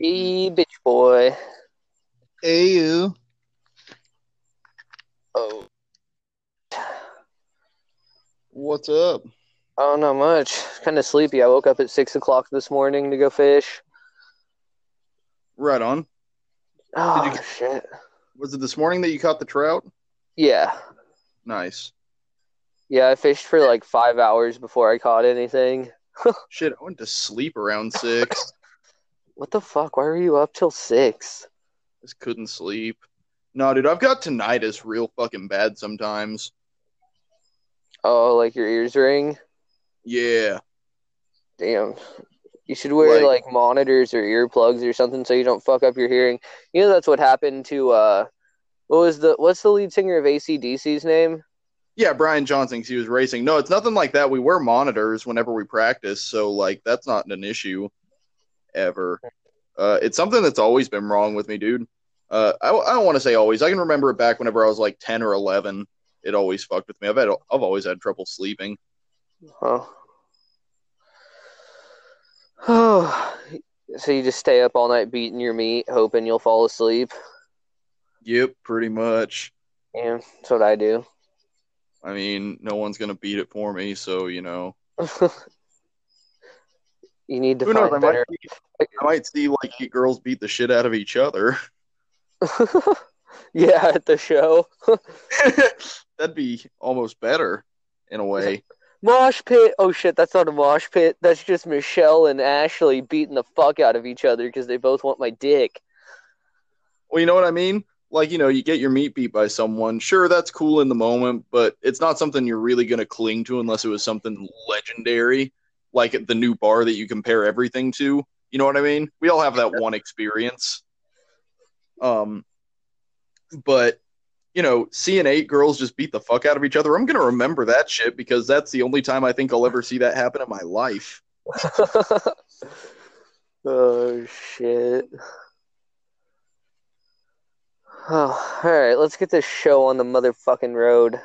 Hey, bitch boy. Hey, you. Oh, What's up? oh, not much. Kind of sleepy. I woke up at six o'clock this morning to go fish. Right on. Oh Did you- ah, shit. Was it this morning that you caught the trout? Yeah, Nice. yeah. I fished for like five hours before I caught anything. Shit, I went to sleep around six. What the fuck? Why were you up till six? Just couldn't sleep. No, dude, I've got tinnitus real fucking bad sometimes. Oh, like your ears ring? Yeah. Damn. You should wear Like- like monitors or earplugs or something so you don't fuck up your hearing. You know that's what happened to uh, what was the what's the lead singer of ACDC's name? Yeah, Brian Johnson, he was racing. No, it's nothing like that. We wear monitors whenever we practice, so like that's not an issue ever. Uh, it's something that's always been wrong with me, dude. Uh, I, I don't want to say always. I can remember it back whenever I was like ten or eleven. It always fucked with me. I've had I've always had trouble sleeping. Oh. Oh. So you just stay up all night beating your meat, hoping you'll fall asleep. Yep, pretty much. Yeah, that's what I do. I mean, no one's gonna beat it for me, so you know. you need to Who knows? I might, better. see, I might see like eight girls beat the shit out of each other. yeah, at the show. That'd be almost better in a way. Mosh pit. Oh shit, that's not a mosh pit. That's just Michelle and Ashley beating the fuck out of each other because they both want my dick. Well, you know what I mean? Like, you know, you get your meat beat by someone. Sure, that's cool in the moment, but it's not something you're really going to cling to unless it was something legendary, like the new bar that you compare everything to. You know what I mean? We all have that one experience. Um, but you know, seeing eight girls just beat the fuck out of each other, I'm going to remember that shit because that's the only time I think I'll ever see that happen in my life. oh shit. Oh, all right, let's get this show on the motherfucking road.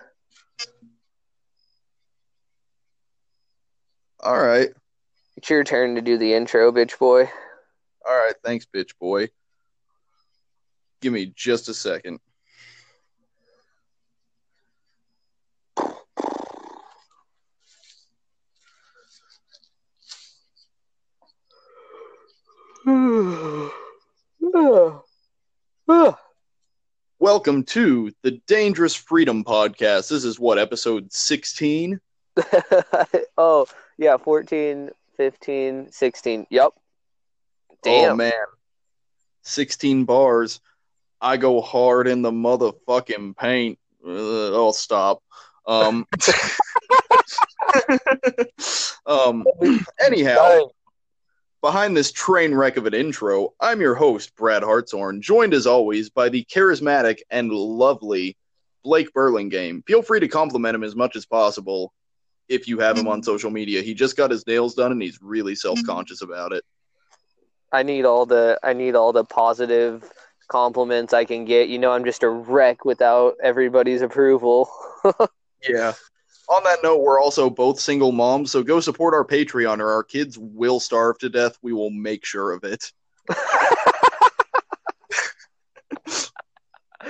All right. It's your turn to do the intro, bitch boy. All right. Thanks, bitch boy. Give me just a second. Welcome to the Dangerous Freedom Podcast. This is what, episode 16? oh, yeah, 14, 15, 16. Yep. Oh, Damn. man. 16 bars. I go hard in the motherfucking paint. Uh, I'll stop. Um, um, anyhow, behind this train wreck of an intro, I'm your host, Brad Hartshorn, joined as always by the charismatic and lovely Blake Burlingame. Feel free to compliment him as much as possible if you have him mm-hmm. on social media. He just got his nails done and he's really self conscious mm-hmm. about it. I need all the I need all the positive compliments I can get. You know, I'm just a wreck without everybody's approval. Yeah. On that note, we're also both single moms, so go support our Patreon or our kids will starve to death. We will make sure of it.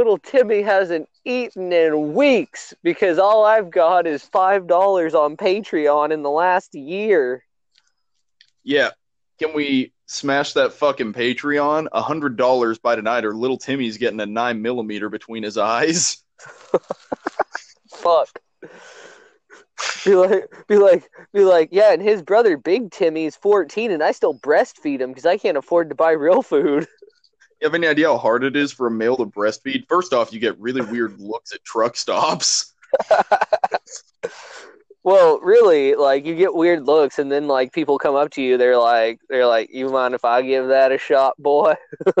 Little Timmy hasn't eaten in weeks because all I've got is five dollars on Patreon in the last year. Yeah. Can we smash that fucking Patreon? A hundred dollars by tonight, or little Timmy's getting a nine millimeter between his eyes. Fuck. Be like, be like, be like, yeah. And his brother, Big Timmy, is 14, and I still breastfeed him because I can't afford to buy real food. You have any idea how hard it is for a male to breastfeed? First off, you get really weird looks at truck stops. Well, really, like you get weird looks, and then like people come up to you, they're like, they're like, "You mind if I give that a shot, boy?"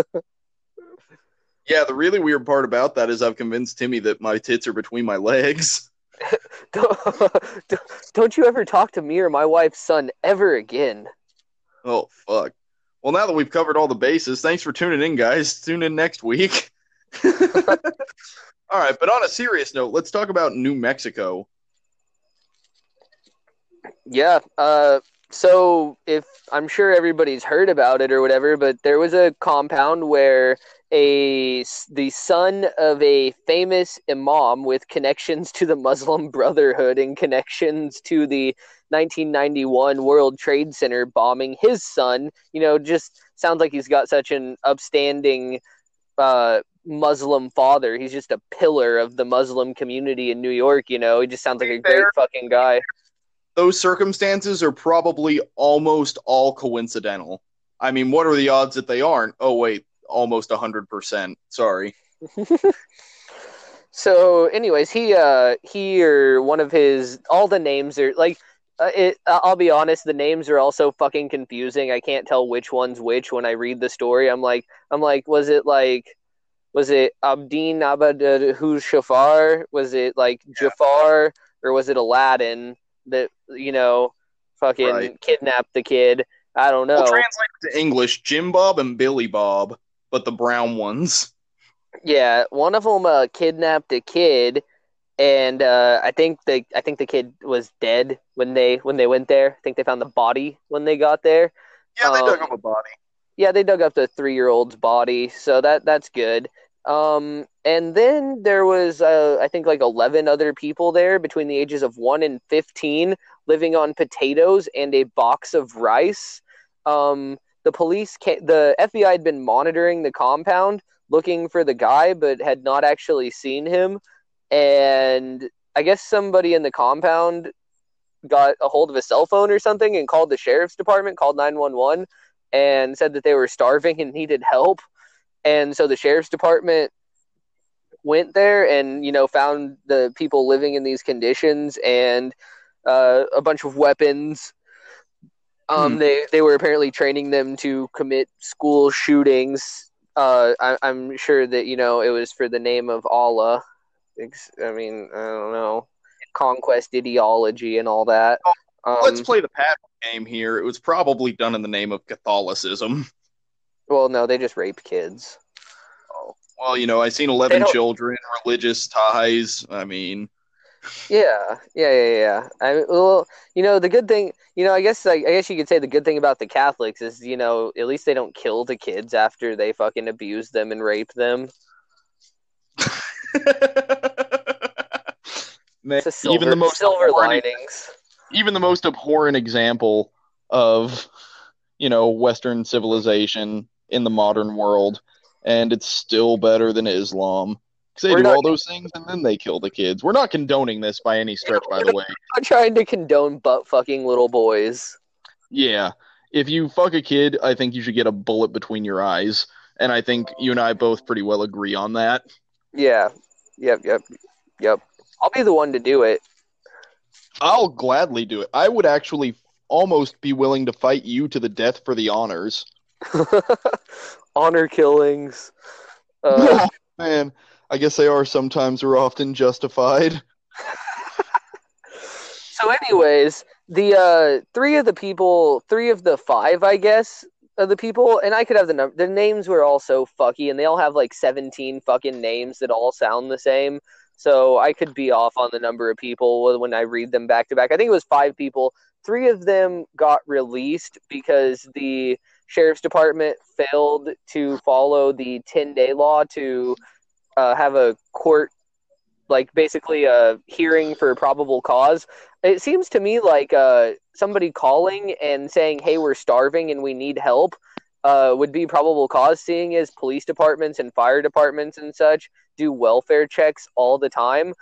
Yeah, the really weird part about that is I've convinced Timmy that my tits are between my legs. don't, don't you ever talk to me or my wife's son ever again? Oh fuck. Well, now that we've covered all the bases, thanks for tuning in, guys. Tune in next week. all right, but on a serious note, let's talk about New Mexico. Yeah. Uh, so if I'm sure everybody's heard about it or whatever, but there was a compound where a the son of a famous imam with connections to the Muslim Brotherhood and connections to the 1991 World Trade Center bombing, his son, you know, just sounds like he's got such an upstanding uh, Muslim father. He's just a pillar of the Muslim community in New York. You know, he just sounds like a great fucking guy. Those circumstances are probably almost all coincidental. I mean, what are the odds that they aren't? Oh wait, almost hundred percent. Sorry. so, anyways, he uh he or one of his all the names are like uh, it, I'll be honest, the names are also fucking confusing. I can't tell which one's which when I read the story. I'm like, I'm like, was it like was it Abdin Abadahu Shafar? Was it like Jafar or was it Aladdin that you know fucking right. kidnapped the kid? I don't know. We'll translate to English: Jim Bob and Billy Bob, but the brown ones. Yeah, one of them uh, kidnapped a kid, and uh, I think the I think the kid was dead when they when they went there. I think they found the body when they got there. Yeah, they um, dug up a body. Yeah, they dug up the three year old's body, so that that's good. Um, and then there was, uh, I think, like 11 other people there between the ages of 1 and 15 living on potatoes and a box of rice. Um, the police, came, the FBI had been monitoring the compound looking for the guy, but had not actually seen him. And I guess somebody in the compound got a hold of a cell phone or something and called the sheriff's department, called 911, and said that they were starving and needed help and so the sheriff's department went there and you know found the people living in these conditions and uh, a bunch of weapons. Um, hmm. They they were apparently training them to commit school shootings. Uh, I, am sure that you know it was for the name of Allah. I mean, I don't know, conquest ideology and all that. Um, Let's play the pattern game here. It was probably done in the name of Catholicism. Well, no, they just rape kids. Oh, well, you know, I seen eleven children, religious ties. I mean, yeah, yeah, yeah, yeah. I well, you know, the good thing, you know, I guess, like, I guess you could say the good thing about the Catholics is, you know, at least they don't kill the kids after they fucking abuse them and rape them. Man, silver, even the most silver linings. Even the most abhorrent example of, you know, Western civilization in the modern world, and it's still better than Islam. Because they We're do all those things and then they kill the kids. We're not condoning this by any stretch, by the way. I'm trying to condone butt fucking little boys. Yeah. If you fuck a kid, I think you should get a bullet between your eyes. And I think you and I both pretty well agree on that. Yeah. Yep, yep, yep. I'll be the one to do it. I'll gladly do it. I would actually almost be willing to fight you to the death for the honors. Honor killings. Uh, man, I guess they are sometimes or often justified. so, anyways, the uh, three of the people, three of the five, I guess, of the people, and I could have the number. The names were all so fucky, and they all have like seventeen fucking names that all sound the same. So I could be off on the number of people when I read them back to back. I think it was five people. Three of them got released because the sheriff's department failed to follow the 10 day law to uh, have a court like basically a hearing for probable cause it seems to me like uh, somebody calling and saying hey we're starving and we need help uh, would be probable cause seeing as police departments and fire departments and such do welfare checks all the time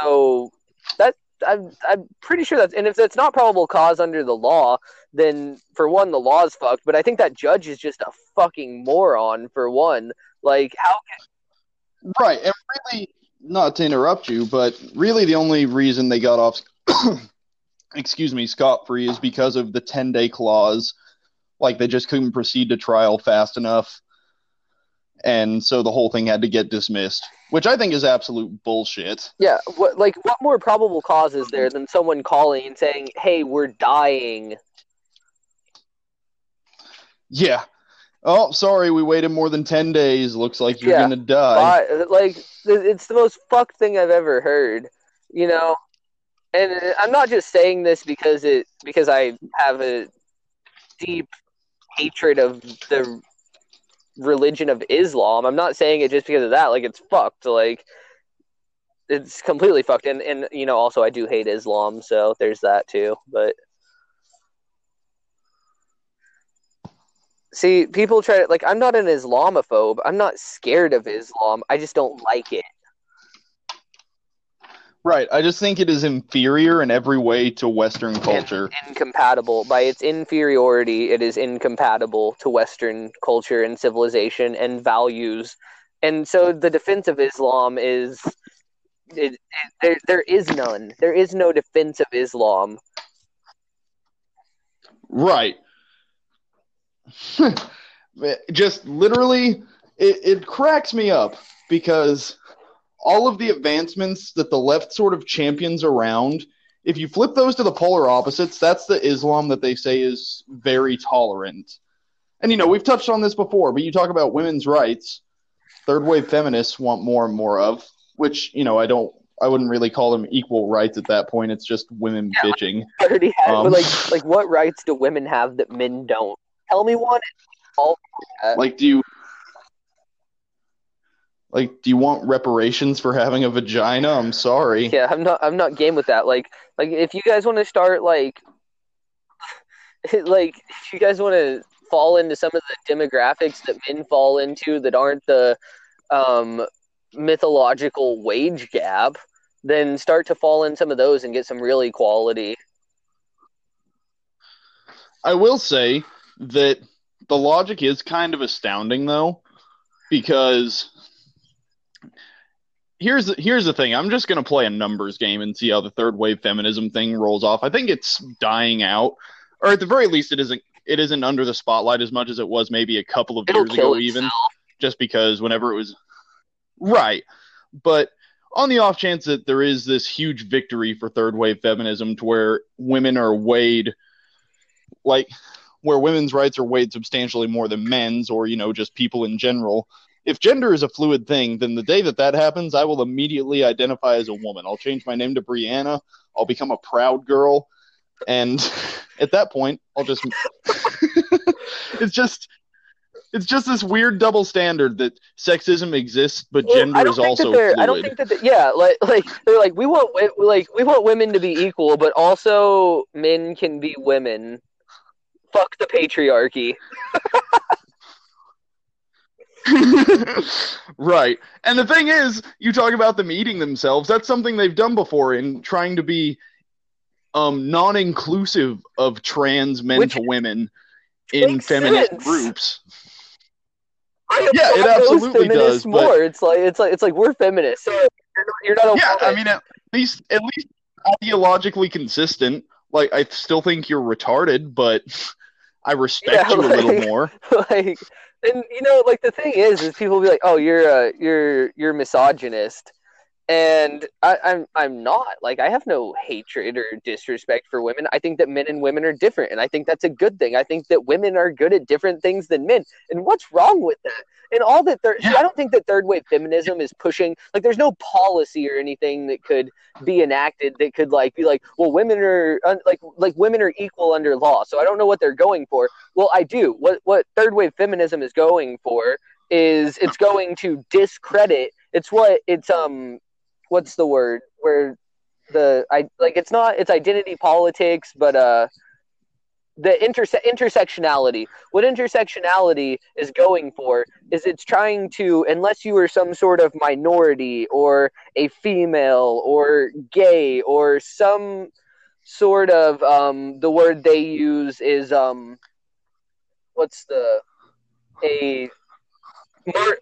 so that I'm, I'm pretty sure that's and if that's not probable cause under the law, then for one, the law's fucked. But I think that judge is just a fucking moron for one. Like how can right and really not to interrupt you, but really the only reason they got off, excuse me, scot free is because of the ten day clause. Like they just couldn't proceed to trial fast enough and so the whole thing had to get dismissed, which I think is absolute bullshit. Yeah, what like what more probable cause is there than someone calling and saying, "Hey, we're dying." Yeah. Oh, sorry, we waited more than ten days. Looks like you're yeah. gonna die. like it's the most fucked thing I've ever heard. You know, and uh, I'm not just saying this because it because I have a deep hatred of the religion of Islam. I'm not saying it just because of that. Like it's fucked. Like it's completely fucked. And and you know, also I do hate Islam, so there's that too. But see, people try to like. I'm not an Islamophobe. I'm not scared of Islam. I just don't like it. Right. I just think it is inferior in every way to Western culture. In- incompatible. By its inferiority, it is incompatible to Western culture and civilization and values. And so the defense of Islam is. It, it, there, there is none. There is no defense of Islam. Right. just literally, it, it cracks me up because all of the advancements that the left sort of champions around, if you flip those to the polar opposites, that's the Islam that they say is very tolerant. And you know, we've touched on this before, but you talk about women's rights, third wave feminists want more and more of, which, you know, I don't I wouldn't really call them equal rights at that point. It's just women yeah, bitching. Already had, um, like like what rights do women have that men don't? Tell me one. Like do you like, do you want reparations for having a vagina? I'm sorry. Yeah, I'm not. I'm not game with that. Like, like if you guys want to start like, like if you guys want to fall into some of the demographics that men fall into that aren't the um, mythological wage gap, then start to fall in some of those and get some real equality. I will say that the logic is kind of astounding, though, because here's the, here's the thing. I'm just going to play a numbers game and see how the third wave feminism thing rolls off. I think it's dying out, or at the very least, it isn't it isn't under the spotlight as much as it was maybe a couple of It'll years ago, itself. even. Just because whenever it was right, but on the off chance that there is this huge victory for third wave feminism, to where women are weighed like where women's rights are weighed substantially more than men's, or you know just people in general if gender is a fluid thing, then the day that that happens, I will immediately identify as a woman. I'll change my name to Brianna. I'll become a proud girl, and at that point, I'll just. it's just. It's just this weird double standard that sexism exists, but well, gender is also fluid. I don't think that. Yeah, like like they're like we want like we want women to be equal, but also men can be women. Fuck the patriarchy. right. And the thing is, you talk about them eating themselves. That's something they've done before in trying to be um, non-inclusive of trans men Which to women in feminist sense. groups. yeah, it absolutely does. More, but... it's like it's like it's like we're feminists. So you're not. You're not yeah, I mean, at least at least ideologically consistent. Like, I still think you're retarded, but I respect yeah, you like, a little more. Like, and you know, like the thing is, is people be like, "Oh, you're uh, you're you're misogynist," and I, I'm I'm not. Like, I have no hatred or disrespect for women. I think that men and women are different, and I think that's a good thing. I think that women are good at different things than men. And what's wrong with that? And all that third, yeah. I don't think that third wave feminism is pushing. Like, there's no policy or anything that could be enacted that could like be like, well, women are like like women are equal under law. So I don't know what they're going for. Well, I do. What what third wave feminism is going for is it's going to discredit. It's what it's um what's the word where the I like it's not it's identity politics, but uh the interse- intersectionality. What intersectionality is going for is it's trying to, unless you are some sort of minority or a female or gay or some sort of, um, the word they use is, um, what's the, a mar-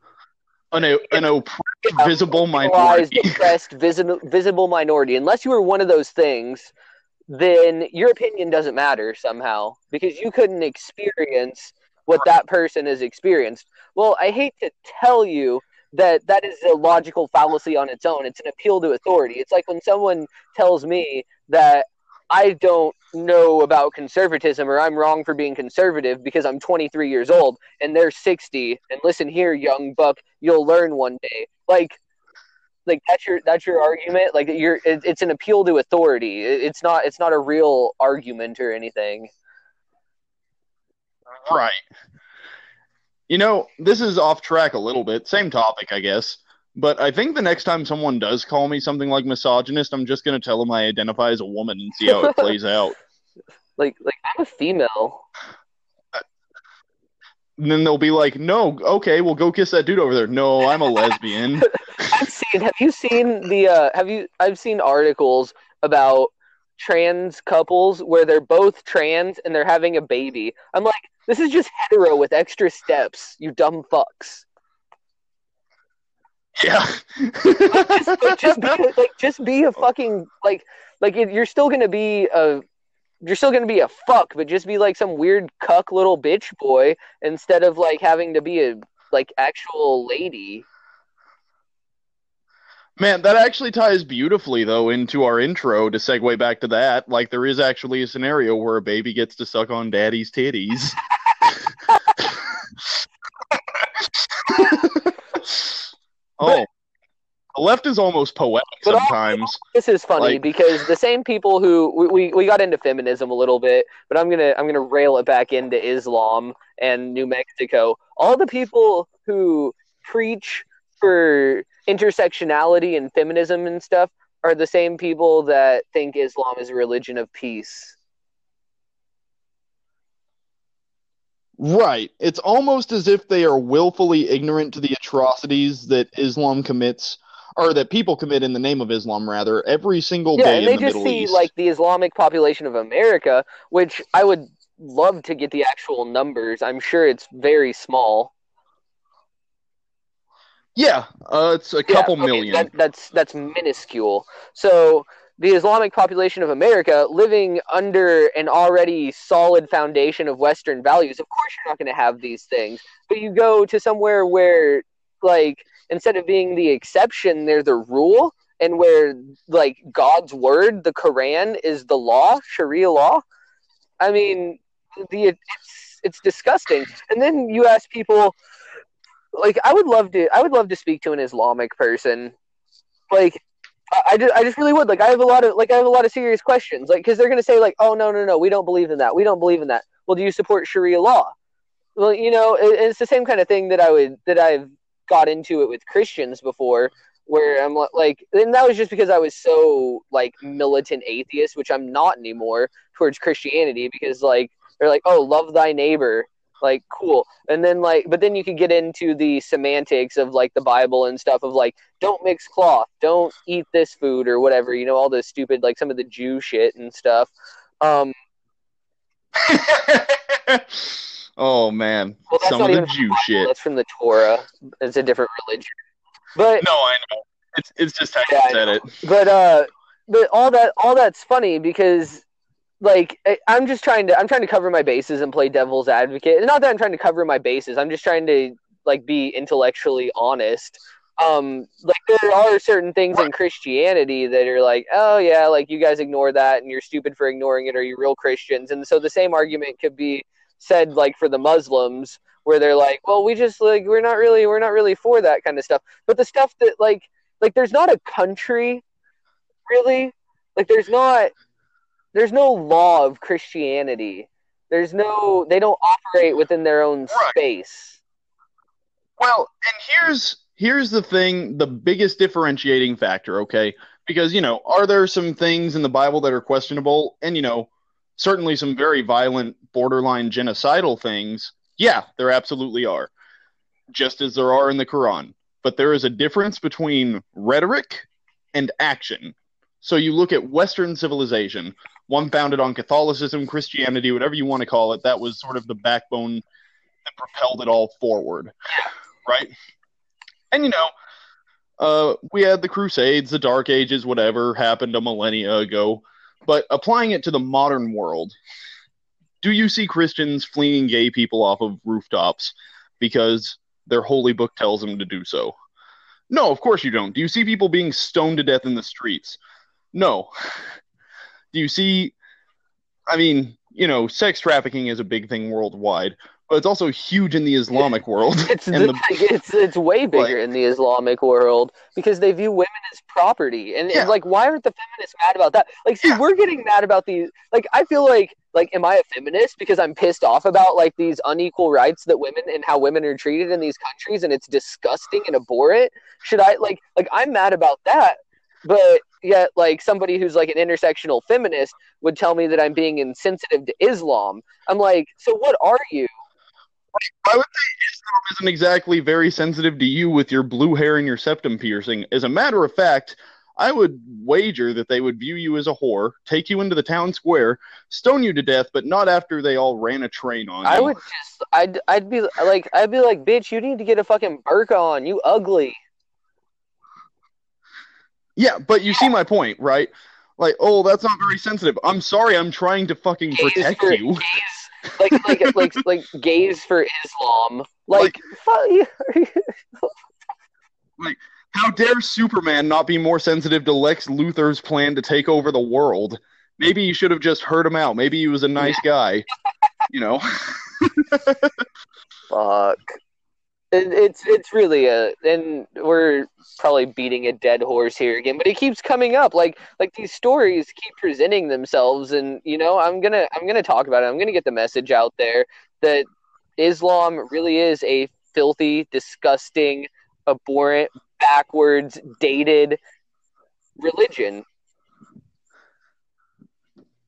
an, an oppressed, visible minority. oppressed, visible, visible minority. Unless you were one of those things, then your opinion doesn't matter somehow because you couldn't experience what that person has experienced. Well, I hate to tell you that that is a logical fallacy on its own. It's an appeal to authority. It's like when someone tells me that I don't know about conservatism or I'm wrong for being conservative because I'm 23 years old and they're 60 and listen here young buck you'll learn one day like like that's your that's your argument like you're it, it's an appeal to authority it, it's not it's not a real argument or anything Right. You know, this is off track a little bit. Same topic, I guess. But I think the next time someone does call me something like misogynist, I'm just going to tell them I identify as a woman and see how it plays out. Like, like I'm a female. And then they'll be like, "No, okay, well, go kiss that dude over there." No, I'm a lesbian. I've seen. Have you seen the? Uh, have you? I've seen articles about trans couples where they're both trans and they're having a baby. I'm like, this is just hetero with extra steps. You dumb fucks. Yeah. just, just be like, just be a fucking like, like you're still gonna be a you're still gonna be a fuck, but just be like some weird cuck little bitch boy instead of like having to be a like actual lady. Man, that actually ties beautifully though into our intro to segue back to that. Like there is actually a scenario where a baby gets to suck on daddy's titties. oh. The left is almost poetic sometimes. This is funny Like- because the same people who we, we, we got into feminism a little bit, but I'm gonna I'm gonna rail it back into Islam and New Mexico. All the people who preach for intersectionality and feminism and stuff are the same people that think Islam is a religion of peace. Right. It's almost as if they are willfully ignorant to the atrocities that Islam commits, or that people commit in the name of Islam, rather, every single Yeah, day and in they the just Middle see East. like the Islamic population of America, which I would love to get the actual numbers. I'm sure it's very small. yeah, uh, it's a Yeah, couple okay, million. That, that's that's minuscule. So the Islamic population of America, living under an already solid foundation of Western values, of course you're not going to have these things. But you go to somewhere where, like, instead of being the exception, they're the rule, and where like God's word, the Quran, is the law, Sharia law. I mean, the it's it's disgusting. And then you ask people like I would love to I would love to speak to an Islamic person. Like I, just I just really would. Like I have a lot of like I have a lot of serious questions. Like because they're gonna say like, oh no no no, we don't believe in that. We don't believe in that. Well, do you support Sharia law? Well, you know, it, it's the same kind of thing that I would that I've got into it with Christians before, where I'm like, and that was just because I was so like militant atheist, which I'm not anymore towards Christianity because like they're like, oh, love thy neighbor, like cool, and then like, but then you could get into the semantics of like the Bible and stuff of like, don't mix cloth, don't eat this food or whatever, you know, all the stupid like some of the Jew shit and stuff. Um, oh man, well, some of the Jew Bible, shit. That's from the Torah. It's a different religion, but No, I know. It's it's just how Yeah, you said it. but uh but all that all that's funny because like i'm just trying to i'm trying to cover my bases and play devil's advocate. Not that i'm trying to cover my bases i'm just trying to like be intellectually honest. Um like there are certain things in christianity that are like oh yeah like you guys ignore that and you're stupid for ignoring it or you're real christians. And so the same argument could be said like for the muslims where they're like well we just like we're not really we're not really for that kind of stuff. But the stuff that like like there's not a country really? Like there's not there's no law of christianity there's no they don't operate within their own Right. space Well, and here's here's the thing, the biggest differentiating factor, okay? Because, you know, are there some things in the Bible that are questionable? And, you know, certainly some very violent, borderline genocidal things. Yeah, there absolutely are. Just as there are in the Quran. But there is a difference between rhetoric and action. So you look at Western civilization, one founded on Catholicism, Christianity, whatever you want to call it, that was sort of the backbone that propelled it all forward right? And you know, uh, we had the Crusades, the Dark Ages, whatever happened a millennia ago. But applying it to the modern world, do you see Christians fleeing gay people off of rooftops because their holy book tells them to do so? No, of course you don't. Do you see people being stoned to death in the streets? No. Do you see? I mean, you know, sex trafficking is a big thing worldwide, but it's also huge in the Islamic world. it's the, the, it's it's way bigger like- in the islamic world because they view women as property and, and, like why aren't the feminists mad about that like see Yeah. we're getting mad about these like i feel like like am i a feminist because i'm pissed off about like these unequal rights that women and how women are treated in these countries and it's disgusting and abhorrent should i like like i'm mad about that but yet like somebody who's like an intersectional feminist would tell me that i'm being insensitive to islam i'm like so what are you I would say Islam isn't exactly very sensitive to you with your blue hair and your septum piercing. As a matter of fact, I would wager that they would view you as a whore, take you into the town square, stone you to death, but not after they all ran a train on you. I would just, I'd, I'd be like, I'd be like, bitch, you need to get a fucking burqa on. You ugly. Yeah, but you see my point, right? Like, oh, that's not very sensitive. I'm sorry, I'm trying to fucking Gays protect for- you. gays- like, like, like, like, gays for Islam. Like, fuck you. How dare Superman not be more sensitive to Lex Luthor's plan to take over the world? Maybe you should have just heard him out. Maybe he was a nice guy. You know? Fuck. It, it's it's really a and we're probably beating a dead horse here again, but it keeps coming up. Like like these stories keep presenting themselves, and you know I'm gonna I'm gonna talk about it. I'm gonna get the message out there that Islam really is a filthy, disgusting, abhorrent, backwards, dated religion.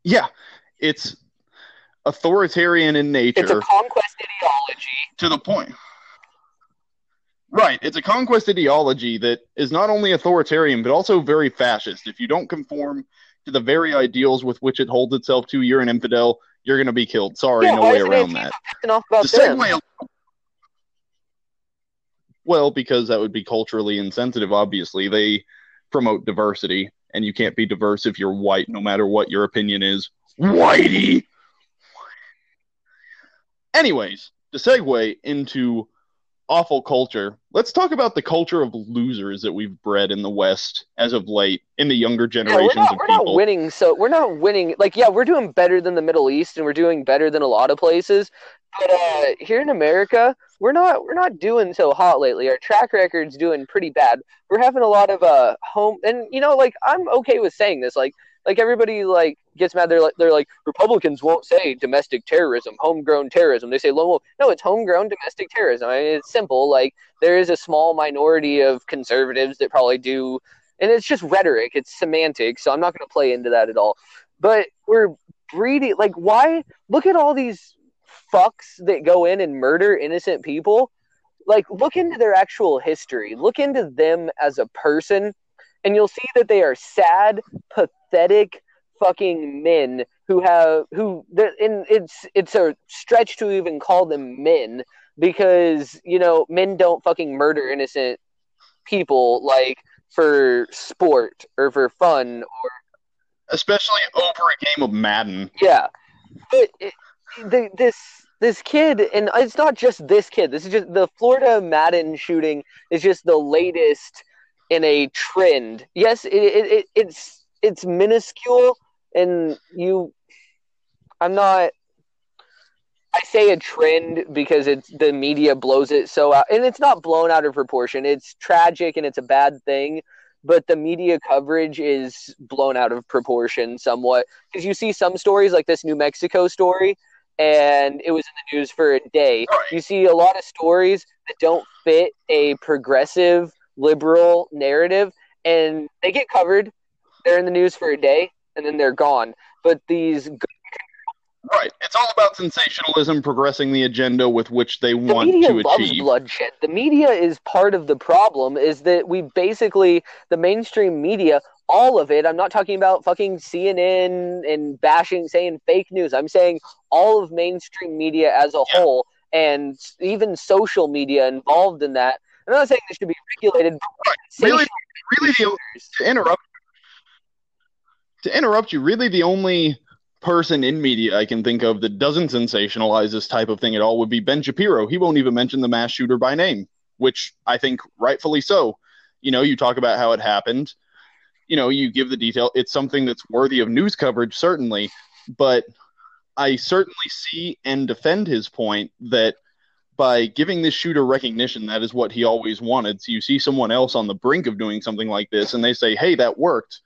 Yeah. It's authoritarian in nature. It's a conquest ideology. to the point. Right. It's a conquest ideology that is not only authoritarian, but also very fascist. If you don't conform to the very ideals with which it holds itself to, you're an infidel. You're going to be killed. Sorry, Yeah, no way around that. about The them? segue. Well, because that would be culturally insensitive, obviously. They promote diversity, and you can't be diverse if you're white, no matter what your opinion is. Whitey! Anyways, to segue into awful culture, let's talk about the culture of losers that we've bred in the West as of late, in the younger Yeah, generations we're not, of we're people. not winning. So we're not winning. Like, yeah, we're doing better than the Middle East, and we're doing better than a lot of places. But uh, here in America, we're not we're not doing so hot lately. Our track record's doing pretty bad. We're having a lot of uh home, and you know, like I'm okay with saying this. Like, like everybody like gets mad. They're like they're like Republicans won't say domestic terrorism, homegrown terrorism. They say lone wolf. No, it's homegrown domestic terrorism. I mean, it's simple. Like there is a small minority of conservatives that probably do and it's just rhetoric it's semantics so i'm not going to play into that at all but we're breeding like why look at all these fucks that go in and murder innocent people like look into their actual history look into them as a person and you'll see that they are sad pathetic fucking men who have who and it's it's a stretch to even call them men because you know men don't fucking murder innocent people like for sport or for fun or Especially over a game of Madden. yeah but it, the, this this kid and it's not just this kid this is just the florida madden shooting is just the latest in a trend. Yes it, it, it it's it's minuscule and you i'm not i say a trend because it's the media blows it so out and it's not blown out of proportion. It's tragic and it's a bad thing but the media coverage is blown out of proportion somewhat. Because you see some stories like this New Mexico story, and it was in the news for a day. You see a lot of stories that don't fit a progressive liberal narrative, and they get covered. They're in the news for a day, and then they're gone. But these Right. It's all about sensationalism progressing the agenda with which they the want media to loves achieve. bloodshed. The media is part of the problem. Is that we basically the mainstream media, all of it. I'm not talking about fucking CNN and bashing, saying fake news. I'm saying all of mainstream media as a Yeah. whole, and even social media involved in that. I'm not saying this should be regulated. But Really- Really, the, to interrupt to interrupt you, really the only person in media I can think of that doesn't sensationalize this type of thing at all would be Ben Shapiro. He won't even mention the mass shooter by name, which I think rightfully so. You know, you talk about how it happened. You know, you give the detail. It's something that's worthy of news coverage, certainly, but I certainly see and defend his point that by giving this shooter recognition, that is what he always wanted. So you see someone else on the brink of doing something like this, and they say, "Hey, that worked.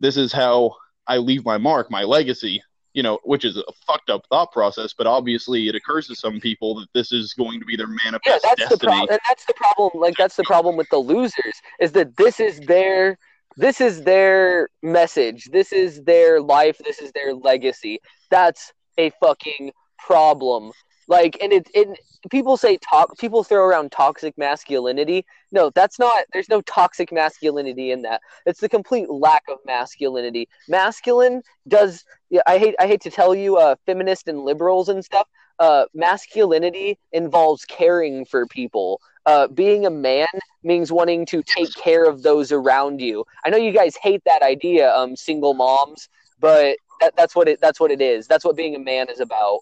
This is how I leave my mark, my legacy." you know, which is a fucked up thought process, but obviously it occurs to some people that this is going to be their manifest yeah, that's destiny. the problem, and that's the problem. Like that's the problem with the losers is that this is their this is their message. This is their life. This is their legacy. That's a fucking problem. Like, and it, it people say talk. People throw around toxic masculinity. No, that's not. There's no toxic masculinity in that. It's the complete lack of masculinity. Masculine does. Yeah, I hate. I hate to tell you, uh, feminists and liberals and stuff. Uh, masculinity involves caring for people. Uh, being a man means wanting to take care of those around you. I know you guys hate that idea, um, single moms, but that, that's what it. That's what it is. That's what being a man is about.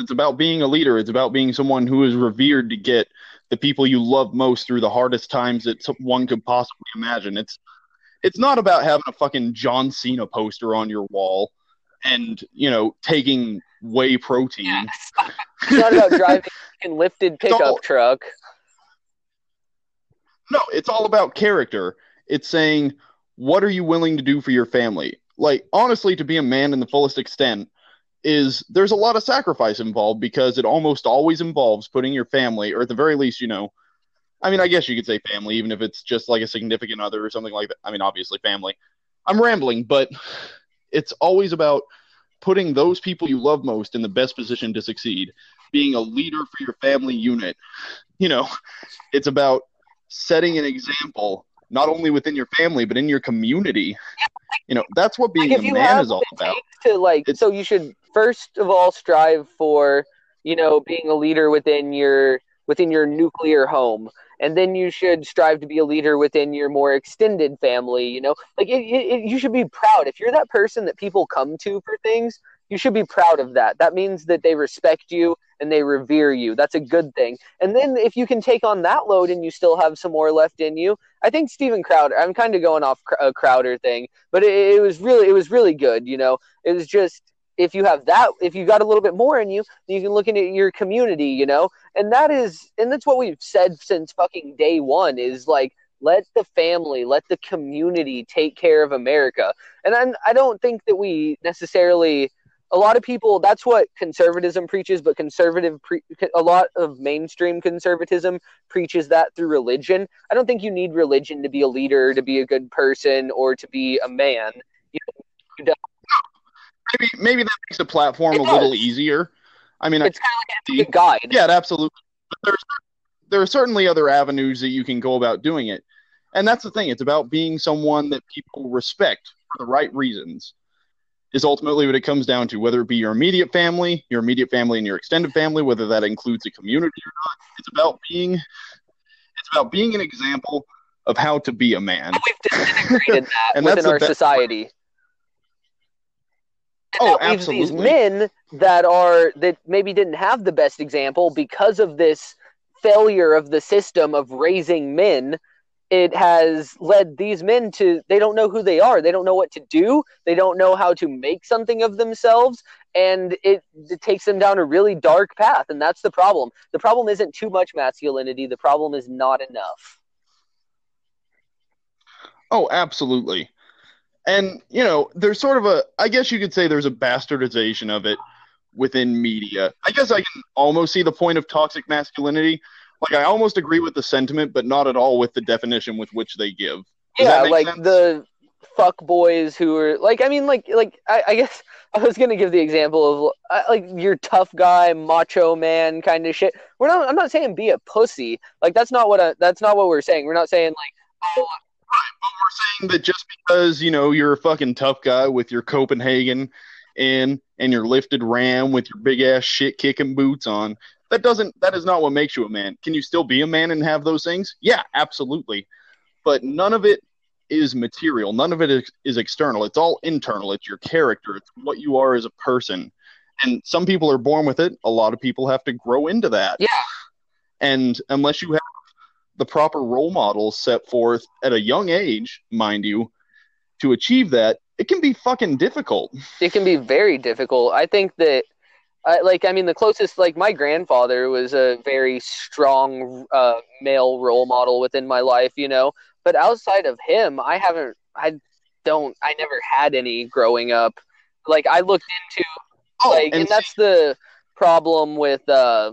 It's about being a leader. It's about being someone who is revered to get the people you love most through the hardest times that one could possibly imagine. It's it's not about having a fucking John Cena poster on your wall and you know taking whey protein. It's not about driving a lifted pickup all, truck. No, it's all about character. It's saying what are you willing to do for your family? Like honestly, to be a man in the fullest extent is there's a lot of sacrifice involved because it almost always involves putting your family, or at the very least, you know, I mean, I guess you could say family, even if it's just like a significant other or something like that. I mean, obviously, family. I'm rambling, but it's always about putting those people you love most in the best position to succeed, being a leader for your family unit. You know, it's about setting an example not only within your family but in your community. You know, that's what being like a man is all about. To like, it's, so you should first of all strive for you know being a leader within your within your nuclear home and then you should strive to be a leader within your more extended family you know like it, it, you should be proud if you're that person that people come to for things you should be proud of that. That means that they respect you and they revere you. That's a good thing. And then if you can take on that load and you still have some more left in you i think Steven crowder i'm kind of going off a uh, crowder thing but it, it was really it was really good you know? It was just if you have that if you got a little bit more in you you can look into your community you know? And that is and that's what we've said since fucking day one is like let the family let the community take care of america. And I'm, i don't think that we necessarily a lot of people that's what conservatism preaches but conservative pre, a lot of mainstream conservatism preaches that through religion i don't think you need religion to be a leader to be a good person or to be a man you, don't maybe maybe that makes the platform a does. little easier. I mean, it's kind of like a guide. Yeah, absolutely. But there's there are certainly other avenues that you can go about doing it, and that's the thing. It's about being someone that people respect for the right reasons. Is ultimately what it comes down to. Whether it be your immediate family, your immediate family, and your extended family, whether that includes a community or not, it's about being it's about being an example of how to be a man. We've disintegrated that and within our society. oh, absolutely. These men that are that maybe didn't have the best example because of this failure of the system of raising men. It has led these men to they don't know who they are. They don't know what to do. They don't know how to make something of themselves, and it, it takes them down a really dark path. And that's the problem. The problem isn't too much masculinity. The problem is not enough. Oh, absolutely and you know there's sort of a i guess you could say there's a bastardization of it within media i guess i can almost see the point of toxic masculinity like i almost agree with the sentiment but not at all with the definition with which they give. Does yeah like sense? the fuck boys who are like i mean like like I, I guess i was gonna give the example of uh, like your tough guy macho man kind of shit. We're not i'm not saying be a pussy. Like that's not what I, that's not what we're saying. We're not saying like oh but we're saying that just because you know you're a fucking tough guy with your Copenhagen in and your lifted ram with your big ass shit kicking boots on, that doesn't that is not what makes you a man. Can you still be a man and have those things? Yeah, absolutely. But none of it is material. None of it is, is external. It's all internal. It's your character. It's what you are as a person. And some people are born with it. A lot of people have to grow into that. Yeah. And unless you have the proper role models set forth at a young age, mind you, to achieve that, it can be fucking difficult. It can be very difficult. I think that, uh, like, I mean, the closest, like, my grandfather was a very strong uh, male role model within my life, you know. But outside of him, I haven't, I, don't. I never had any growing up. Like I looked into Oh, like, and, and that's the problem with. uh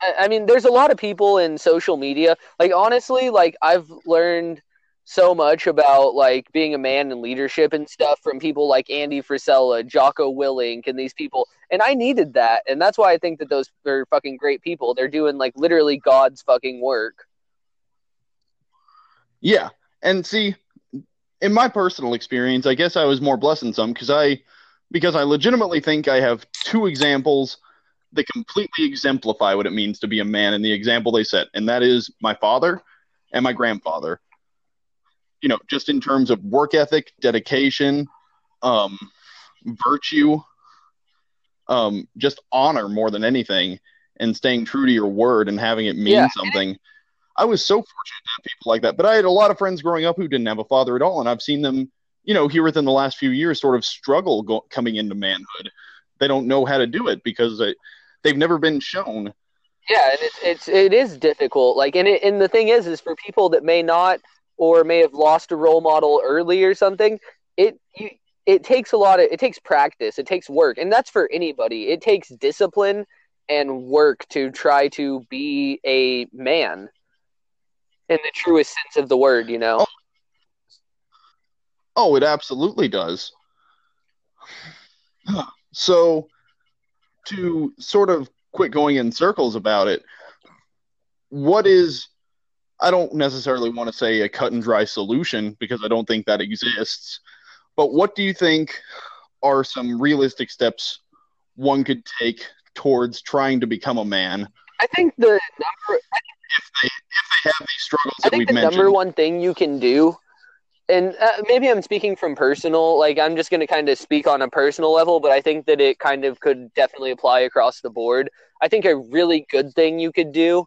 I, I mean, there's a lot of people in social media. Like honestly, like I've learned so much about like being a man and leadership and stuff from people like Andy Frisella, Jocko Willink, and these people. And I needed that, and that's why I think that those are fucking great people. They're doing like literally God's fucking work. Yeah, and see, in my personal experience, I guess I was more blessed than some because I, because I legitimately think I have two examples that completely exemplify what it means to be a man in the example they set, and that is my father and my grandfather. You know, just in terms of work ethic, dedication, um, virtue, um, just honor more than anything, and staying true to your word and having it mean Yeah. something. I was so fortunate to have people like that. But I had a lot of friends growing up who didn't have a father at all, and I've seen them, you know, here within the last few years, sort of struggle go- coming into manhood. They don't know how to do it because they, they've never been shown. Yeah, and it's it's it is difficult. Like, and it, and the thing is, is for people that may not or may have lost a role model early or something, it you it takes a lot of it takes practice, it takes work, and that's for anybody. It takes discipline and work to try to be a man in the truest sense of the word. You know. Oh, oh it absolutely does. So, to sort of quit going in circles about it, what is, I don't necessarily want to say a cut and dry solution because I don't think that exists, but what do you think are some realistic steps one could take towards trying to become a man I think the number if they if they have these struggles I that think the mentioned? number one thing you can do, and uh, maybe I'm speaking from personal, like I'm just going to kind of speak on a personal level, but I think that it kind of could definitely apply across the board. I think a really good thing you could do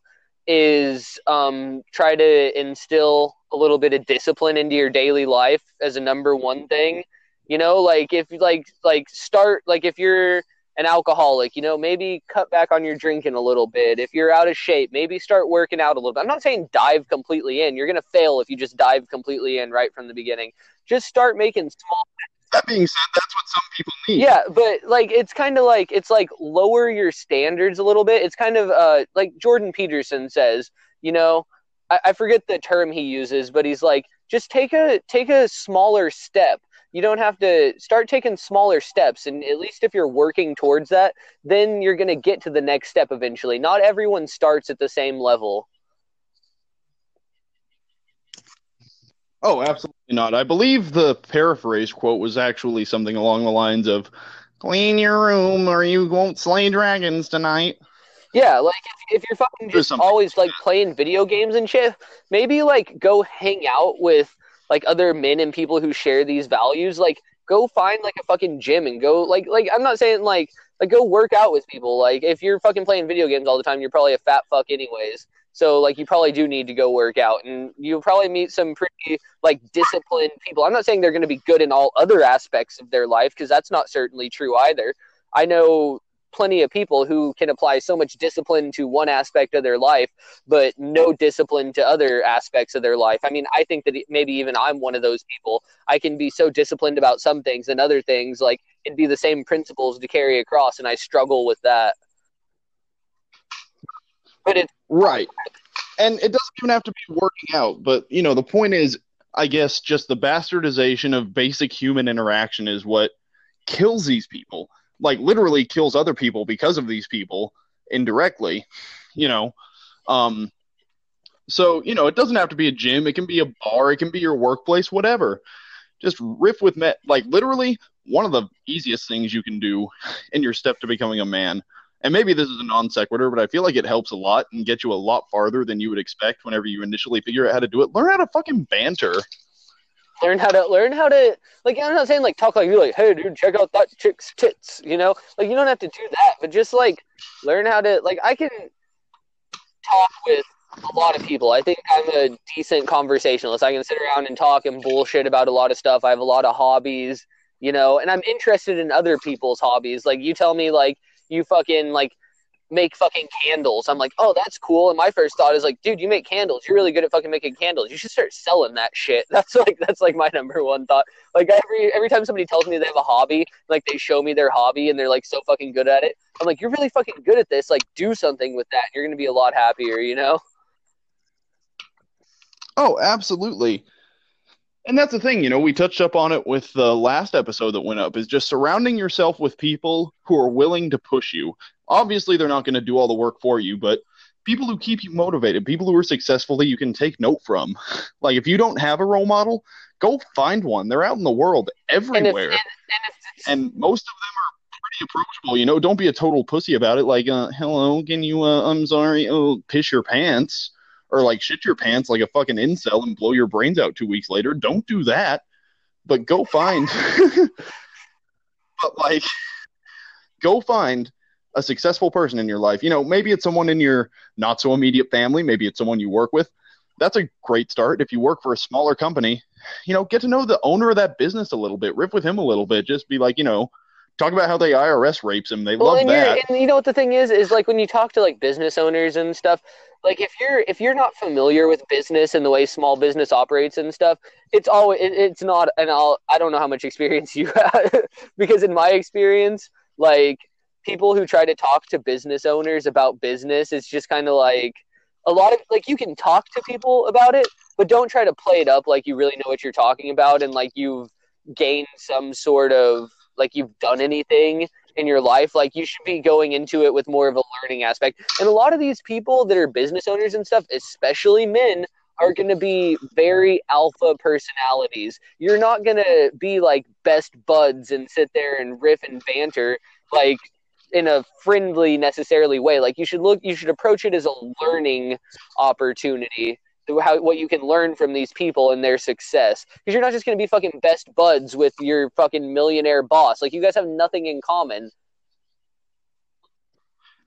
is um, try to instill a little bit of discipline into your daily life as a number one thing. You know, like if like like start like if you're an alcoholic, you know, maybe cut back on your drinking a little bit. If you're out of shape, maybe start working out a little bit. I'm not saying dive completely in. You're going to fail if you just dive completely in right from the beginning. Just start making small that being said, that's what some people need. yeah, but like it's kind of like it's like lower your standards a little bit. It's kind of uh like Jordan Peterson says, you know, I, I forget the term he uses, but he's like, just take a take a smaller step. You don't have to start taking smaller steps, and at least if you're working towards that, then you're gonna get to the next step eventually. Not everyone starts at the same level. Oh, absolutely not. I believe the paraphrase quote was actually something along the lines of clean your room or you won't slay dragons tonight. Yeah, like if, if you're fucking just always like playing video games and shit, maybe like go hang out with like other men and people who share these values. Like go find like a fucking gym and go like like I'm not saying like like go work out with people. Like if you're fucking playing video games all the time, you're probably a fat fuck anyways. So like you probably do need to go work out and you'll probably meet some pretty like disciplined people. I'm not saying they're going to be good in all other aspects of their life because that's not certainly true either. I know plenty of people who can apply so much discipline to one aspect of their life but no discipline to other aspects of their life. I mean, I think that maybe even I'm one of those people. I can be so disciplined about some things and other things like it'd be the same principles to carry across and I struggle with that. But it's Right. And it doesn't even have to be working out, but you know, the point is I guess just the bastardization of basic human interaction is what kills these people. Like literally kills other people because of these people indirectly, you know. Um so, you know, it doesn't have to be a gym, it can be a bar, it can be your workplace, whatever. Just riff with met like literally one of the easiest things you can do in your step to becoming a man and maybe this is a non sequitur, but I feel like it helps a lot and gets you a lot farther than you would expect whenever you initially figure out how to do it. Learn how to fucking banter. learn how to learn how to like I'm not saying like talk like you like hey dude check out that chick's tits you know? Like you don't have to do that but just like learn how to like I can talk with a lot of people. I think I'm a decent conversationalist. I can sit around and talk and bullshit about a lot of stuff. I have a lot of hobbies you know? And I'm interested in other people's hobbies. Like you tell me like you fucking like make fucking candles. I'm like, oh, that's cool. And my first thought is like, dude, you make candles. You're really good at fucking making candles. You should start selling that shit. That's like that's like my number one thought. Like every every time somebody tells me they have a hobby, like they show me their hobby and they're like so fucking good at it. I'm like, you're really fucking good at this. Like, do something with that. You're gonna be a lot happier. You know? Oh, absolutely. And that's the thing, you know, we touched up on it with the last episode that went up is just surrounding yourself with people who are willing to push you. Obviously, they're not going to do all the work for you, but people who keep you motivated, people who are successful that you can take note from. Like if you don't have a role model, go find one. They're out in the world everywhere. And, if, and, and, and most of them are pretty approachable, you know, don't be a total pussy about it like uh, hello, can you uh, I'm sorry, oh, piss your pants or like shit your pants like a fucking incel and blow your brains out two weeks later. Don't do that. But go find, but like, go find a successful person in your life. You know, maybe it's someone in your not so immediate family, maybe it's someone you work with. That's a great start. If you work for a smaller company, you know, get to know the owner of that business a little bit, riff with him a little bit, just be like, you know, talk about how the IRS rapes him. They well, love that. And you know what the thing is is like when you talk to like business owners and stuff, like if you're if you're not familiar with business and the way small business operates and stuff it's always it, it's not and I'll I don't know how much experience you have because in my experience like people who try to talk to business owners about business it's just kind of like a lot of like you can talk to people about it but don't try to play it up like you really know what you're talking about and like you've gained some sort of like you've done anything in your life, like you should be going into it with more of a learning aspect. And a lot of these people that are business owners and stuff, especially men, are going to be very alpha personalities. You're not going to be like best buds and sit there and riff and banter like in a friendly necessarily way. Like you should look you should approach it as a learning opportunity how what you can learn from these people and their success. Because you're not just going to be fucking best buds with your fucking millionaire boss. Like you guys have nothing in common.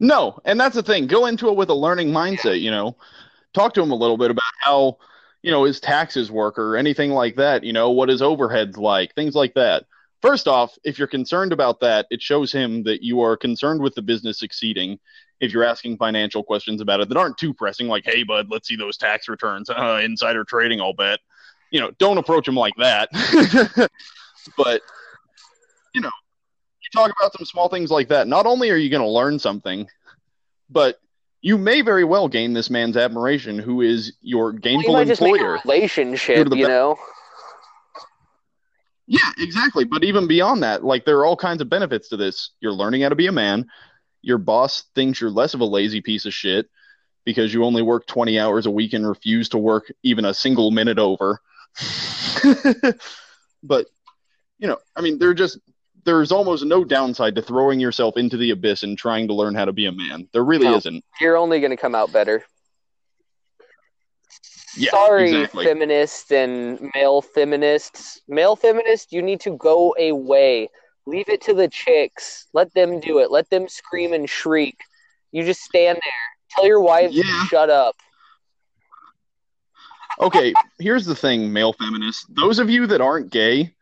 No and that's the thing. Go into it with a learning mindset you know. Talk to him a little bit about how you know his taxes work or anything like that you know what his overheads like things like that. First off if you're concerned about that it shows him that you are concerned with the business succeeding if you're asking financial questions about it that aren't too pressing, like, hey, bud, let's see those tax returns, uh, insider trading, I'll bet. You know, don't approach them like that. but, you know, you talk about some small things like that. Not only are you going to learn something, but you may very well gain this man's admiration, who is your gainful well, you employer. relationship, you know. Yeah, exactly. But even beyond that, like there are all kinds of benefits to this. You're learning how to be a man your boss thinks you're less of a lazy piece of shit because you only work 20 hours a week and refuse to work even a single minute over. but, you know, I mean, there just there's almost no downside to throwing yourself into the abyss and trying to learn how to be a man. There really no, isn't. You're only going to come out better. Yeah, Sorry, exactly. feminists and male feminists. Male feminists, you need to go away. Leave it to the chicks. Let them do it. Let them scream and shriek. You just stand there. Tell your wives yeah. to shut up. Okay, here's the thing, male feminists. Those of you that aren't gay,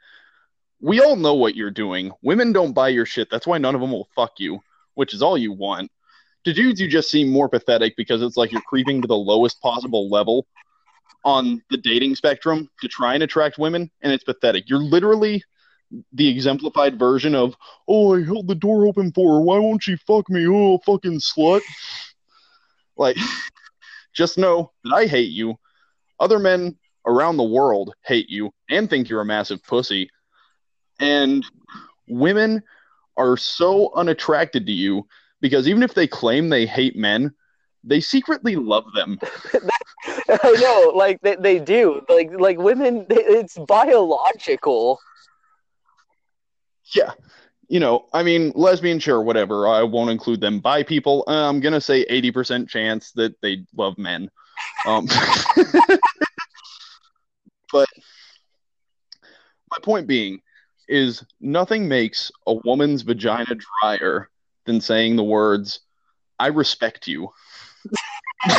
we all know what you're doing. Women don't buy your shit. That's why none of them will fuck you, which is all you want. To dudes, you just seem more pathetic because it's like you're creeping to the lowest possible level on the dating spectrum to try and attract women, and it's pathetic. You're literally the exemplified version of, oh, I held the door open for her. Why won't she fuck me? Oh, fucking slut. Like, just know that I hate you. Other men around the world hate you and think you're a massive pussy. And women are so unattracted to you because even if they claim they hate men, they secretly love them. I know, like they, they do. Like like women, it's biological. Yeah. You know, I mean, lesbian, sure, whatever. I won't include them. Bi people, uh, I'm to say 80% chance that they love men. Um, but my point being is nothing makes a woman's vagina drier than saying the words, I respect you.